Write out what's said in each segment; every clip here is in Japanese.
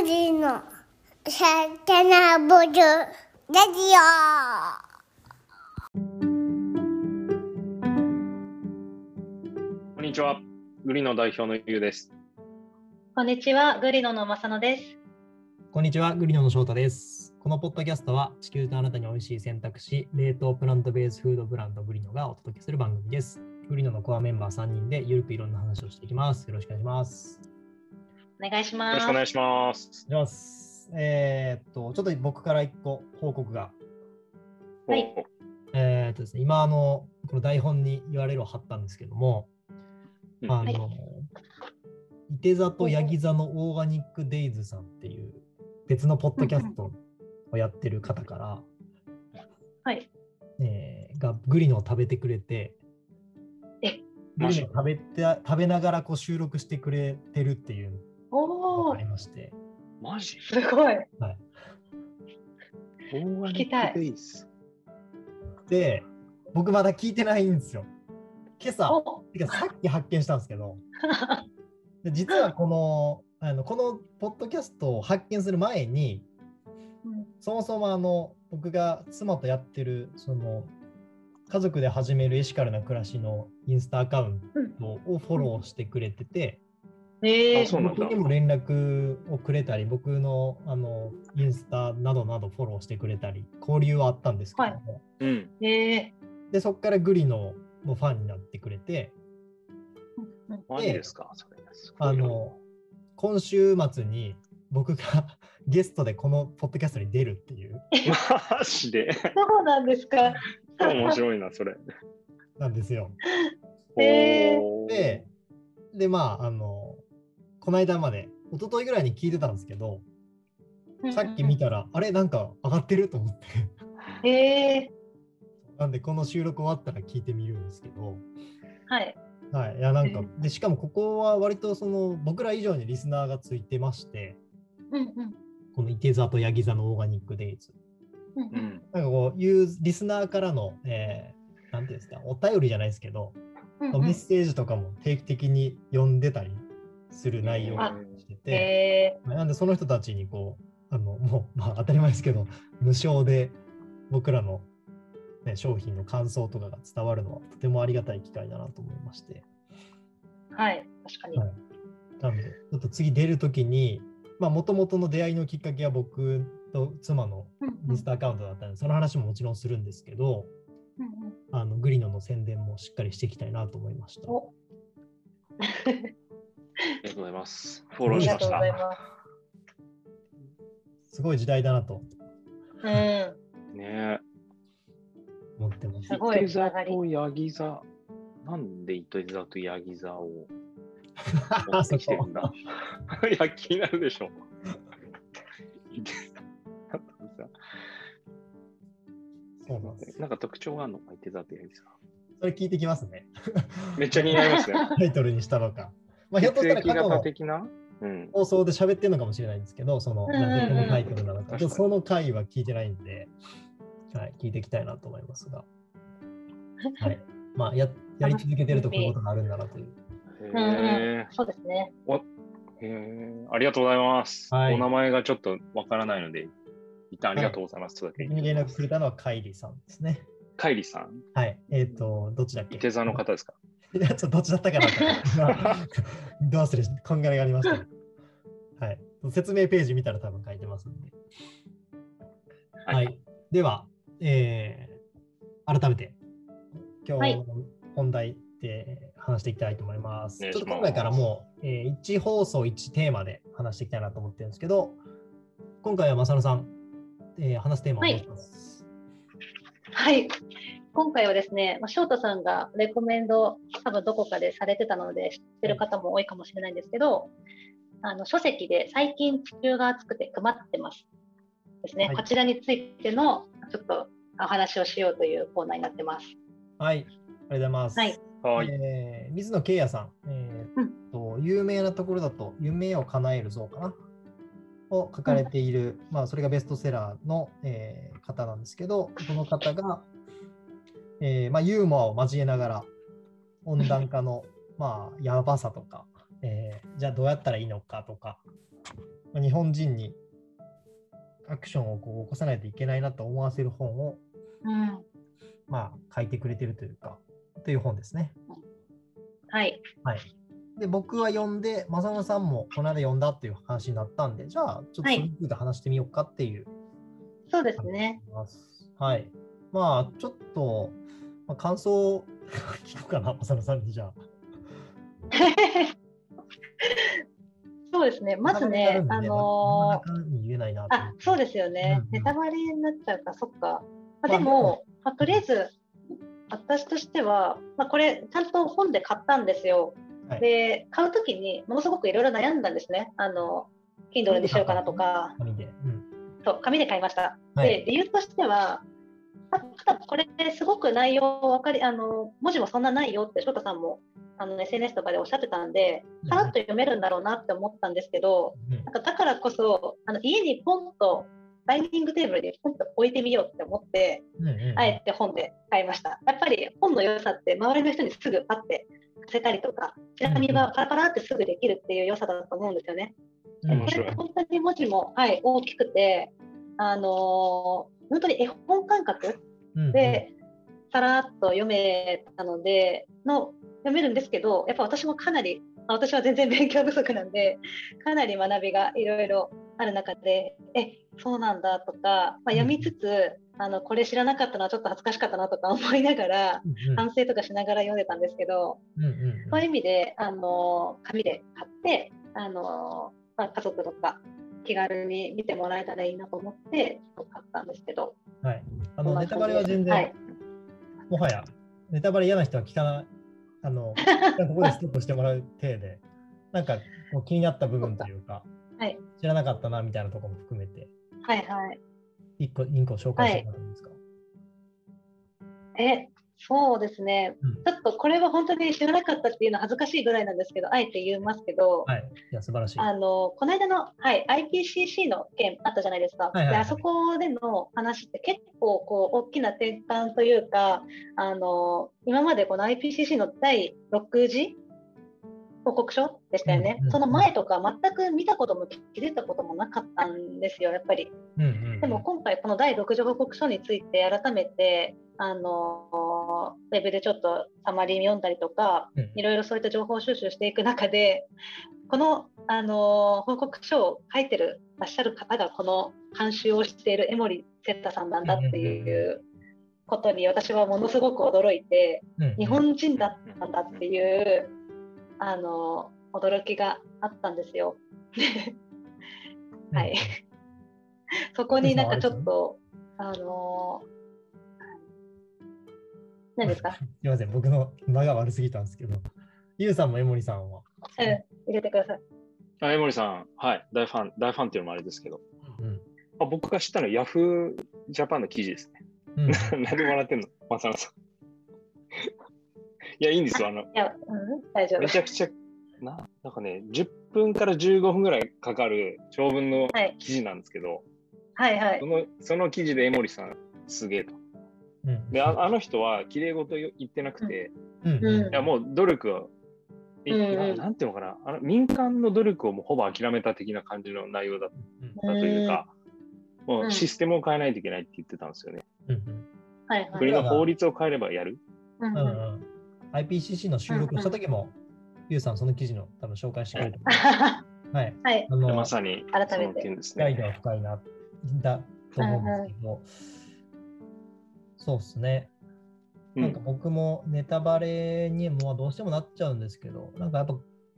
グリのサタナボルラジこんにちは。グリの代表のゆうです。こんにちは、グリノの正野です。こんにちは、グリノの翔太です。このポッドキャストは地球とあなたに美味しい選択肢、冷凍プラントベースフードブランドグリノがお届けする番組です。グリノのコアメンバー3人でゆるくいろんな話をしていきます。よろしくお願いします。お願いしよます。ろしくお願いします。お願いします。えーっと、ちょっと僕から1個報告が。はいおえーっとですね、今、あの、この台本に言われるを貼ったんですけども、うんあの、いて座とヤギ座のオーガニックデイズさんっていう別のポッドキャストをやってる方から、はい。えーがグリノを食べてくれて、えグリノを食べて食べながらこう収録してくれてるっていうのおおがあり、まして、マジ？すごい。はい、オーガニックデイズ。で、僕まだ聞いてないんですよ。今朝、お。てかさっき発見したんですけど、で実はこのあのこのポッドキャストを発見する前に、うん。そもそもあの僕が妻とやってるその家族で始めるエシカルな暮らしのインスタアカウントをフォローしてくれてて、えそうなんだ。僕にも連絡をくれたり、僕のあのインスタなどなどフォローしてくれたり、交流はあったんですけども、うん。えでそこからグリノのファンになってくれて、ですか？あの今週末に僕が ゲストでこのポッドキャストに出るっていう、マジで？そうなんですか。面白いな、それ。なんですよ。で、で、まあ、あの、この間まで、一昨日ぐらいに聞いてたんですけど、さっき見たら、あれ、なんか上がってると思って、た。えなんで、この収録終わったら聞いてみるんですけど、ー、はい。はい、いや、なんかう、で、しかもここは割とその、僕ら以上にリスナーがついてまして、うんうん。このいて座とヤギ座のオーガニックデイズ。うんうん。うん。なんかこういうリスナーからの、えーなんていうんですか、お便りじゃないですけど、うんメッセージとかも定期的に読んでたりする内容をしてて、えなんでその人たちにこう、あのもう、まあ、当たり前ですけど、無償で僕らの、ね、商品の感想とかが伝わるのはとてもありがたい機会だなと思いまして、ー、はい。確かに。はいなので、ちょっと次出るときに、まあ、もともとの出会いのきっかけは僕と妻のうんうんインスタアカウントだったので、その話ももちろんするんですけど、うんうんあのグリノの宣伝もしっかりしていきたいなと思いました。おありがとうございます。フォローしました。す。すごい時代だなとうん。ね思ってます。すごい座とヤギ座。なんでいて座とヤギ座を 持あそってきてるこんだ？いや、気になるでしょ。そうなんです。なんか特徴があるの？か、いて座とヤギ座。それ聞いてきますね。めっちゃ気になりますね。タイトルにしたのか。まあ、ひょっとしたら過去の。放送で喋ってるのかもしれないんですけど、その、うんうんタイトルなのか。その回は聞いてないんで、はい、聞いていきたいなと思いますが。はい。まあ、ややり続けてるとこういうことがあるんだなという。へそうですね。ーへーありがとうございます。はいお名前がちょっとわからないので、一旦ありがとうございます。とだけ連絡くれたのはカイリーさんですね。カイリさん、はい。えっ、と、どっちだっけ？いて座の方ですか？いや、ちょっとどっちだったかな どうするこんがらがありました。はい。説明ページ見たら多分書いてますんで。はいはい。では、えー改めて、今はい日の本題で話していきたいと思います。お願いちょっと今回からもう、えー1放送1テーマで話していきたいなと思ってるんですけど、今回は正野さん、えー話すテーマをお願いします。はい。今回はですね、まあ、翔太さんがレコメンド、多分どこかでされてたので、知ってる方も多いかもしれないんですけど、あの書籍で最近地球が暑くて困ってます。ですね、はいこちらについてのちょっとお話をしようというコーナーになってます。はい。ありがとうございます。はいはい。えー水野慶也さん、えーと有名なところだと、夢を叶える像かな？を書かれている、まあ、それがベストセラーの、えー方なんですけど、この方が、えーまあ、ユーモアを交えながら、温暖化の、まあ、やばさとか、えーじゃあどうやったらいいのかとか、まあ日本人にアクションをこう起こさないといけないなと思わせる本を、うん。まあ、書いてくれてるというか、という本ですね。はい。はい。で、僕は読んで、正野さんもこの間読んだっていう話になったんで、じゃあ、ちょっとそれについて話してみようかっていうそうですね。はい。まあ、ちょっと、まあ、感想を 聞くかな、浅野さんにじゃあ。そうですね。まずね、あのー、に言えないなー、あ、そうですよねうんうん。ネタバレになっちゃうか、そっか。まあ、まあでも、まあ、とりあえず、私としては、まあ、これ、ちゃんと本で買ったんですよ。はいで、買うときに、ものすごくいろいろ悩んだんですね。あの、Kindle にしようかなとか、紙で。うん。そう、紙で買いました。はいで、理由としては、これすごく内容分かり、あの、文字もそんなないよって翔太さんもあの SNS とかでおっしゃってたんで、さらっと読めるんだろうなって思ったんですけど、うん。なんかだからこそ、あの家にポンと、ダイニングテーブルにポンと置いてみようって思って、あえて本で買いました。やっぱり本の良さって、周りの人にすぐパッて貸せたりとか、ちなみがパラパラってすぐできるっていう良さだと思うんですよね。これ本当に文字も、はい、大きくて、あのー本当に絵本感覚うんで、さらっと読めたのでの、読めるんですけど、やっぱ私もかなり、まあ私は全然勉強不足なんで、かなり学びがいろいろある中で、え、そうなんだとか、まあ、読みつつ、あのこれ知らなかったのはちょっと恥ずかしかったなとか思いながら、うんうん。反省とかしながら読んでたんですけど、うんうんうん。そういう意味で、あの紙で買って、あのまあ、家族とか気軽に見てもらえたらいいなと思って、買ったんですけど。はい。あの、ネタバレは全然、はいもはや、ネタバレ嫌な人は聞かない、あの、ここでストップしてもらう体で、なんかこう気になった部分というか、はい知らなかったなみたいなところも含めて、はいはい。一個、インコ紹介してもらっていいですか。え、そうですね、うん。ちょっとこれは本当に知らなかったっていうのは恥ずかしいぐらいなんですけど、あえて言いますけど、はい。いや、素晴らしい。あのこの間の、はい、IPCC の件あったじゃないですか、はいはいはい。であそこでの話って結構こう大きな転換というか、あの今までこの IPCC の第6次報告書でしたよね、うんうんその前とか全く見たことも気づいたこともなかったんですよ、やっぱり。うんうんうん。でも今回、この第6次報告書について改めて、あのウェブでちょっとサマリー読んだりとか、うん。いろいろそういった情報収集していく中で、この、あの報告書を書いてるらっしゃる方が、この監修をしている江森セッタさんなんだっていうことに、私はものすごく驚いて、日本人だったんだっていう、あの驚きがあったんですよ。はい。そこになんかちょっと、あの何ですか、すみません、僕の間が悪すぎたんですけど、ゆうさんも江森さんは？うん、入れてください。あ、江森さん、はい、大ファン、大ファンっていうのもあれですけど、うんあ僕が知ったのはヤフージャパンの記事ですね。うん 何で笑ってんの？マさん。いや、いいんですよ。あの、いや、うん、大丈夫め。ちゃくちゃ、な、なんかね、10分から15分ぐらいかかる長文のはい、記事なんですけど、はい、はいそ。のその記事で江森さん、すげえと。うん。で、ああの人は綺麗事言ってなくて、いや、もう努力は、ななんていうのかなあの、民間の努力をもうほぼ諦めた的な感じの内容だったというか、もうシステムを変えないといけないって言ってたんですよね。国の法律を変えればやる。IPCC の収録をした時も、ゆうさんその記事の多分紹介してくれてはい。はい。あのまさに、改めて。深いのはね。深いな、だと思うんですけど、そうですね。うんなんか僕もネタバレにもどうしてもなっちゃうんですけど、なんかやっぱ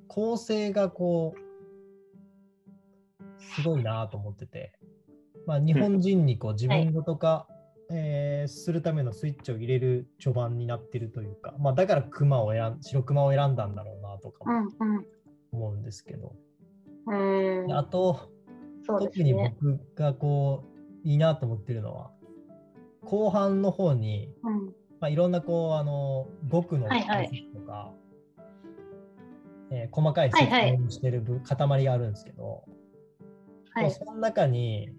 構成がこう、すごいなと思ってて、まあ、日本人にこう自分ごと化、えーするためのスイッチを入れる序盤になってるというか、まあ、だから熊を選ん白熊を選んだんだろうなとか。思うんですけど、うんであと、そうです特にね。僕がこういいなと思ってるのは後半の方に、うん、まあ、いろんなこうあの語句のはいはい解説とか、えー細かい説はいはい明をしてる部、塊があるんですけど、はい。その中に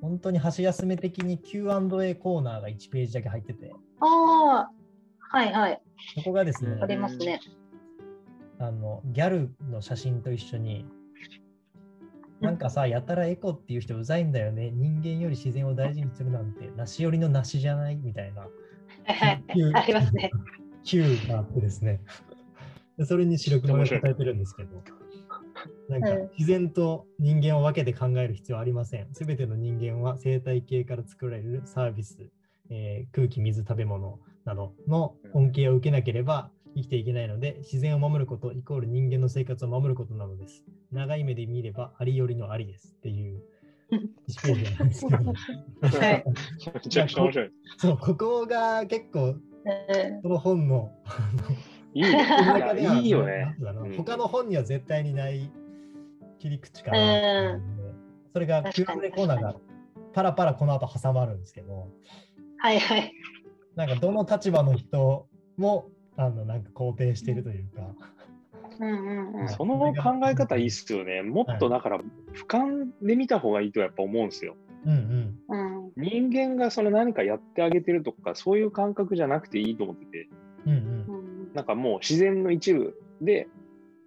本当に箸休め的に Q&A コーナーが1ページだけ入っててああ、はい、はい。そこがですねありますね。あのギャルの写真と一緒になんかさ、やたらエコっていう人うざいんだよね。人間より自然を大事にするなんて、梨寄りの梨じゃない？みたいな。は いありますね。Q があってですね。でそれに白黒が書かれてるんですけど、なんかうん自然と人間を分けて考える必要はありません。すべての人間は生態系から作られるサービス、えー空気、水、食べ物などの恩恵を受けなければ生きていけないので、自然を守ることイコール人間の生活を守ることなのです。長い目で見ればありよりのありです。っていう1ページなんですけど、はい。めちゃくちゃ面白い。そう、ここが結構うん。この本のいいね。いいよね。他の本には絶対にない切り口かなうん。で、それが Q&A コーナーがパラパラこの後挟まるんですけど、はいはい。なんかどの立場の人もあのなんか肯定してるというか、うんうんうん。その考え方いいっすよね。もっとだから、俯瞰で見た方がいいとやっぱ思うんですよ。うんうんうん人間がその何かやってあげてるとか、そういう感覚じゃなくていいと思ってて、うんうんうんなんかもう自然の一部で、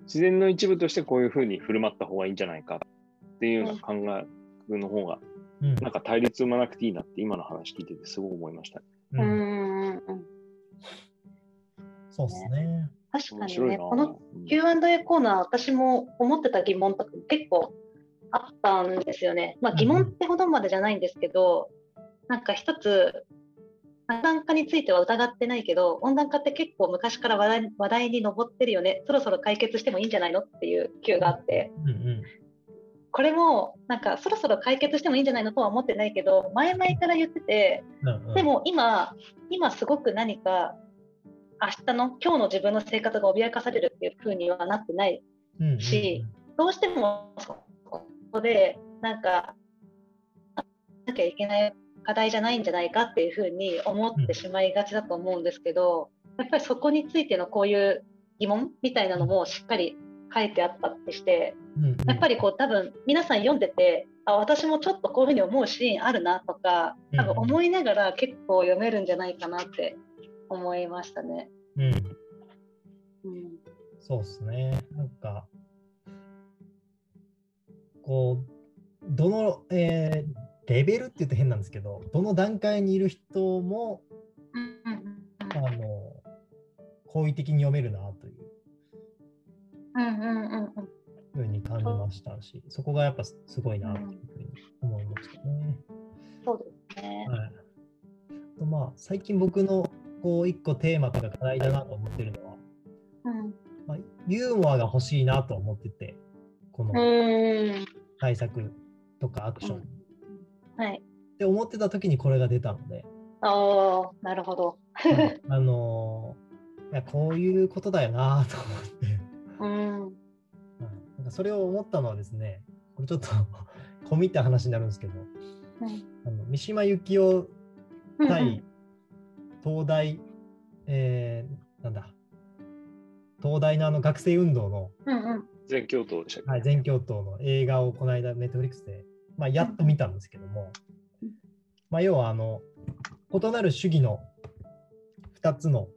自然の一部としてこういうふうに振る舞った方がいいんじゃないかっていうような考えの方が、うんなんか対立生まなくていいなって今の話聞いててすごい思いましたうんうん。そうですね。確かにね。このうん Q&A コーナー、私も思ってた疑問とか結構あったんですよね。まあ、疑問ってほどまでじゃないんですけど、なんか一つ、温暖化については疑ってないけど、温暖化って結構昔から話題話題に上ってるよね、そろそろ解決してもいいんじゃないのっていう Q があって、うんうんこれもなんかそろそろ解決してもいいんじゃないのとは思ってないけど、前々から言ってて、うんうんでも今、今すごく何か明日の今日の自分の生活が脅かされるっていう風にはなってないしどうしてもそこでなんかなきゃいけない課題じゃないんじゃないかっていうふうに思ってしまいがちだと思うんですけど、やっぱりそこについてのこういう疑問みたいなのもしっかり書いてあったりしてうんうん。やっぱりこう多分皆さん読んでてあ私もちょっとこういうふうに思うシーンあるなとか多分思いながら結構読めるんじゃないかなって思いましたね。うんうんそうですね。なんか、こう、どの、えーレベルって言うと変なんですけど、どの段階にいる人も、あの、好意的に読めるなといううんうんうんうんふうに感じましたし、そこがやっぱすごいなというふうに思いましたね。そうですね。はい。あとまあ、最近僕のこう一個テーマとか課題だなと思ってるのは、うん。まあ、ユーモアが欲しいなと思ってて、このうん。対策とかアクション。はい。って思ってた時にこれが出たので、ああ、なるほど。はい。あのーいやこういうことだよなと思って、うん。はい。なんかそれを思ったのはですねこれちょっと 込み入った話になるんですけどうん。あの三島由紀夫対東大、えーなんだ東大のあの学生運動の、うんうん。全教頭でしたっけ、はい、全教頭の映画をこの間ネットフリックスで、まあ、やっと見たんですけども、うんまあ、要はあの異なる主義の2つの、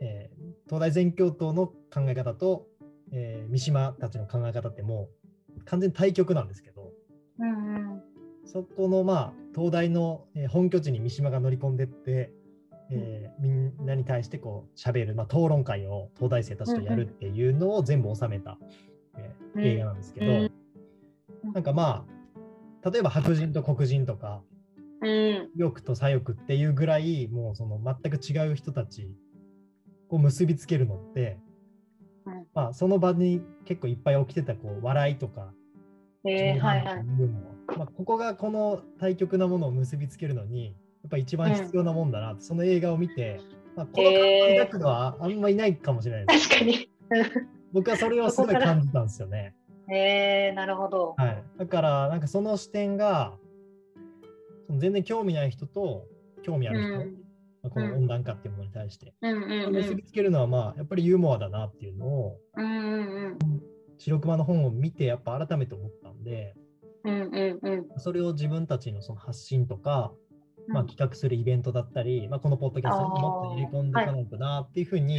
えー東大全教頭の考え方と、えー三島たちの考え方ってもう完全に対極なんですけどうんうん。そこのまあ東大のえー本拠地に三島が乗り込んでって、えーみんなに対してこう喋る、まあ、討論会を東大生たちとやるっていうのを全部収めた、えーうん。映画なんですけど、うん。なんかまあ例えば白人と黒人とかうん。欲と左翼っていうぐらいもうその全く違う人たちを結びつけるのって、うん。まあ、その場に結構いっぱい起きてたこう笑いとかえー、はいまあ、ここがこの対極なものを結びつけるのにやっぱ一番必要なもんだなって、その映画を見て、まあ、この感覚抱くのはあんまいないかもしれないです、確かに。僕はそれをすごい感じたんですよね。えー、なるほど。はい、だからなんかその視点がその全然興味ない人と興味あうる人、ん。まあこの温暖化っていうものに対して、うんうんうん。結びつけるのはまあやっぱりユーモアだなっていうのをうんうん白熊の本を見てやっぱ改めて思ったんでうん。うんうんうん。それを自分たちのその発信とか、まあ、うん企画するイベントだったり、まあ、このポッドキャストにもっと入れ込んでいかないとなっていうふうに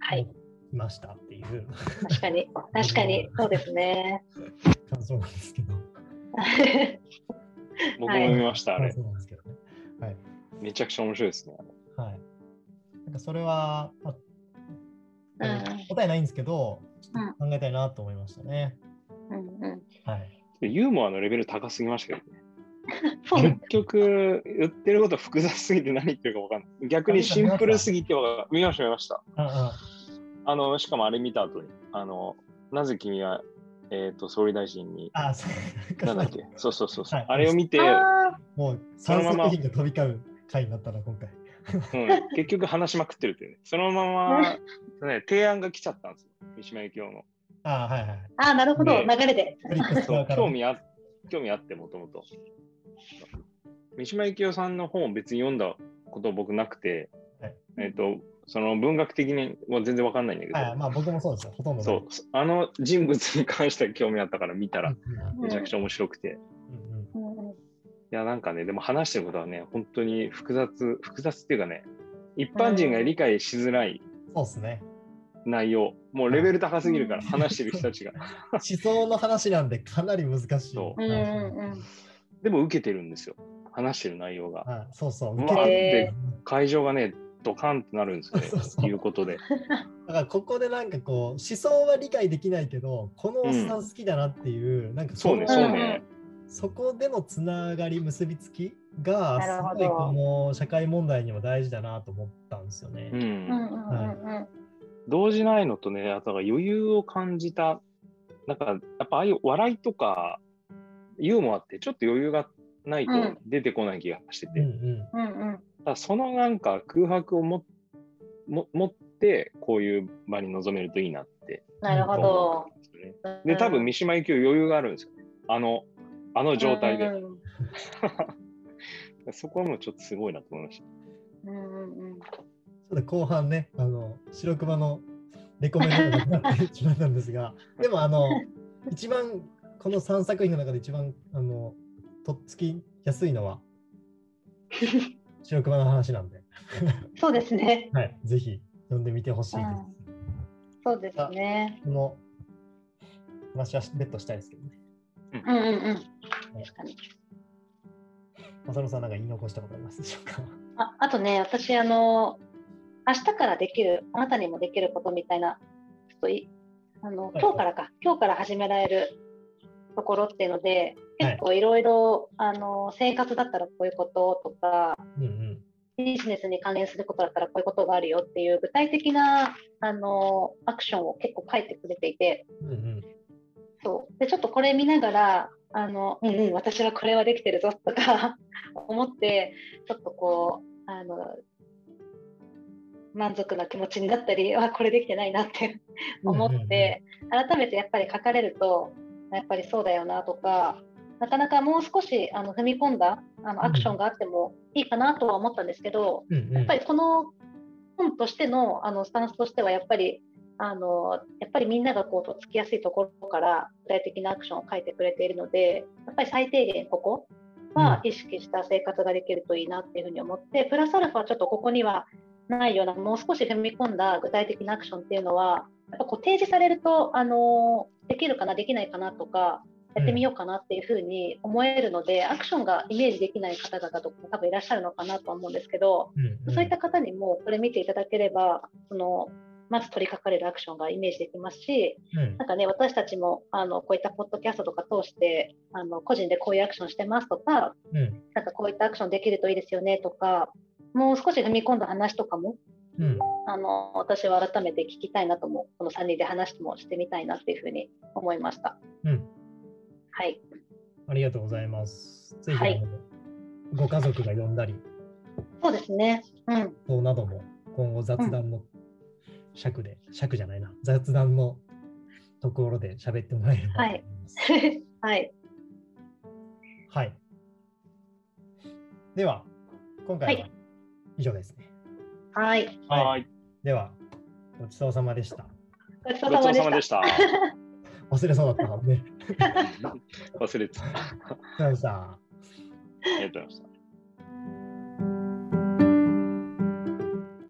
はい。思いましたっていう確かに、確かに、そうですね。感想なんですけど。僕も見ました、あれ。そうなんですけどね。はい。めちゃくちゃ面白いですね。はい。なんかそれは、あうん答えないんですけど、考えたいなと思いましたね。うんうんはい。でユーモアのレベル高すぎましたけどね。結局、言ってること複雑すぎて何言ってるか分かんない。逆にシンプルすぎてわか見ました、見ました。ああの、しかもあれ見た後に、あの、なぜ君は、えっ、と、総理大臣に、あ、あそうなんだっけ、そうそうそうそう、はいあれを見て、あもうその3まま作品が飛び交う回になったな、今回。うん、結局話しまくってるっていうね。そのまま、ね、提案が来ちゃったんですよ。三島由紀夫の。あはいはい。ーあー、なるほど、で流れで。興味あ興味あってもともと。三島由紀夫さんの本を別に読んだこと僕なくて、はい。えっ、と、その文学的には全然わかんないんだけど、はい、まあ僕もそうですよ、ほとんど。そう、あの人物に関しては興味あったから見たらうんめちゃくちゃ面白くて。うんうん。いや、なんかね、でも話してることはね、本当に複雑、複雑っていうかね、一般人が理解しづらい。そうですね。内容、もうレベル高すぎるから、話してる人たちが。思想の話なんでかなり難しい。でも受けてるんですよ、話してる内容が。はい、そうそう。受けてへ会場がね、ドカンってなるんですよね、いうことで。だからここでなんかこう思想は理解できないけどこのおっさん好きだなっていう、なんかそうね、のそうね。そこでのつながり結びつきがすごいこの社会問題にも大事だなと思ったんですよね。うんうんうんうんうん動じないのとね、あとは余裕を感じた、なんか、やっぱああいう笑いとか、ユーモアってちょっと余裕がないとうん。出てこない気がしてて、うんうん。うんうん。だからそのなんか空白をもも持って、こういう場に臨めるといいなって。なるほ思どうん。で多分三島由紀夫余裕があるんですよ。ね。あの、あの状態で。うんうん そこはもうちょっとすごいなと思いましうんうんうんちょっと後半ね、あの白熊のレコメンドがなって しまったんですが、でもあの 一番この3作品の中で一番あのとっつきやすいのは 白熊の話なんで、そうですね。はい、ぜひ読んでみてほしいです。そうですね。この話は別途したいですけどね。うんうんうん。確かに。まさるさんなんか言い残したことありますでしょうか？ああとね、私、あの、明日からできる、あなたにもできることみたいな、ちょっといあのはい。今日からか、今日から始められるところっていうので、はい。結構いろいろ、あの生活だったらこういうこととか、うんうん。ビジネスに関連することだったらこういうことがあるよっていう具体的なあのアクションを結構書いてくれていて、うんうん。そう。でちょっとこれ見ながら、あのうんうん、私はこれはできてるぞとか 思って、ちょっとこう、あの満足な気持ちになったり、あこれできてないなって思って、改めてやっぱり書かれると、やっぱりそうだよなとか、なかなかもう少しあの踏み込んだあのアクションがあってもいいかなとは思ったんですけど、うんうん。やっぱりこの本としてのあのスタンスとしてはやっぱりあのやっぱりみんながこうとっつきやすいところから具体的なアクションを書いてくれているのでやっぱり最低限ここは意識した生活ができるといいなっていうふうに思って、プラスアルファちょっとここにはないようなもう少し踏み込んだ具体的なアクションっていうのはやっぱこう提示されるとあのできるかなできないかなとかやってみようかなっていうふうに思えるので、アクションがイメージできない方々とかも多分いらっしゃるのかなとは思うんですけど、うんうん。そういった方にもこれ見ていただければ、そのまず取り掛かれるアクションがイメージできますし、うん。なんかね、私たちもあのこういったポッドキャストとか通してあの個人でこういうアクションしてますとか、うん。なんかこういったアクションできるといいですよねとか、もう少し踏み込んだ話とかも、うん。あの私は改めて聞きたいなとも、この3人で話もしてみたいなっていうふうに思いました。うん。はい、ありがとうございます。ぜひ、はいご家族が呼んだり、そうですね。うん、そうなども今後雑談の尺で、尺じゃないな、雑談のところで喋ってもらえれば。と思い。ます。はい、はい。では、今回ははい以上ですね。はい、た。はーい。では、ごちそうさまでした。ごちそうささまでした。忘れそうだったので、忘れてた。あ。りがとうございました。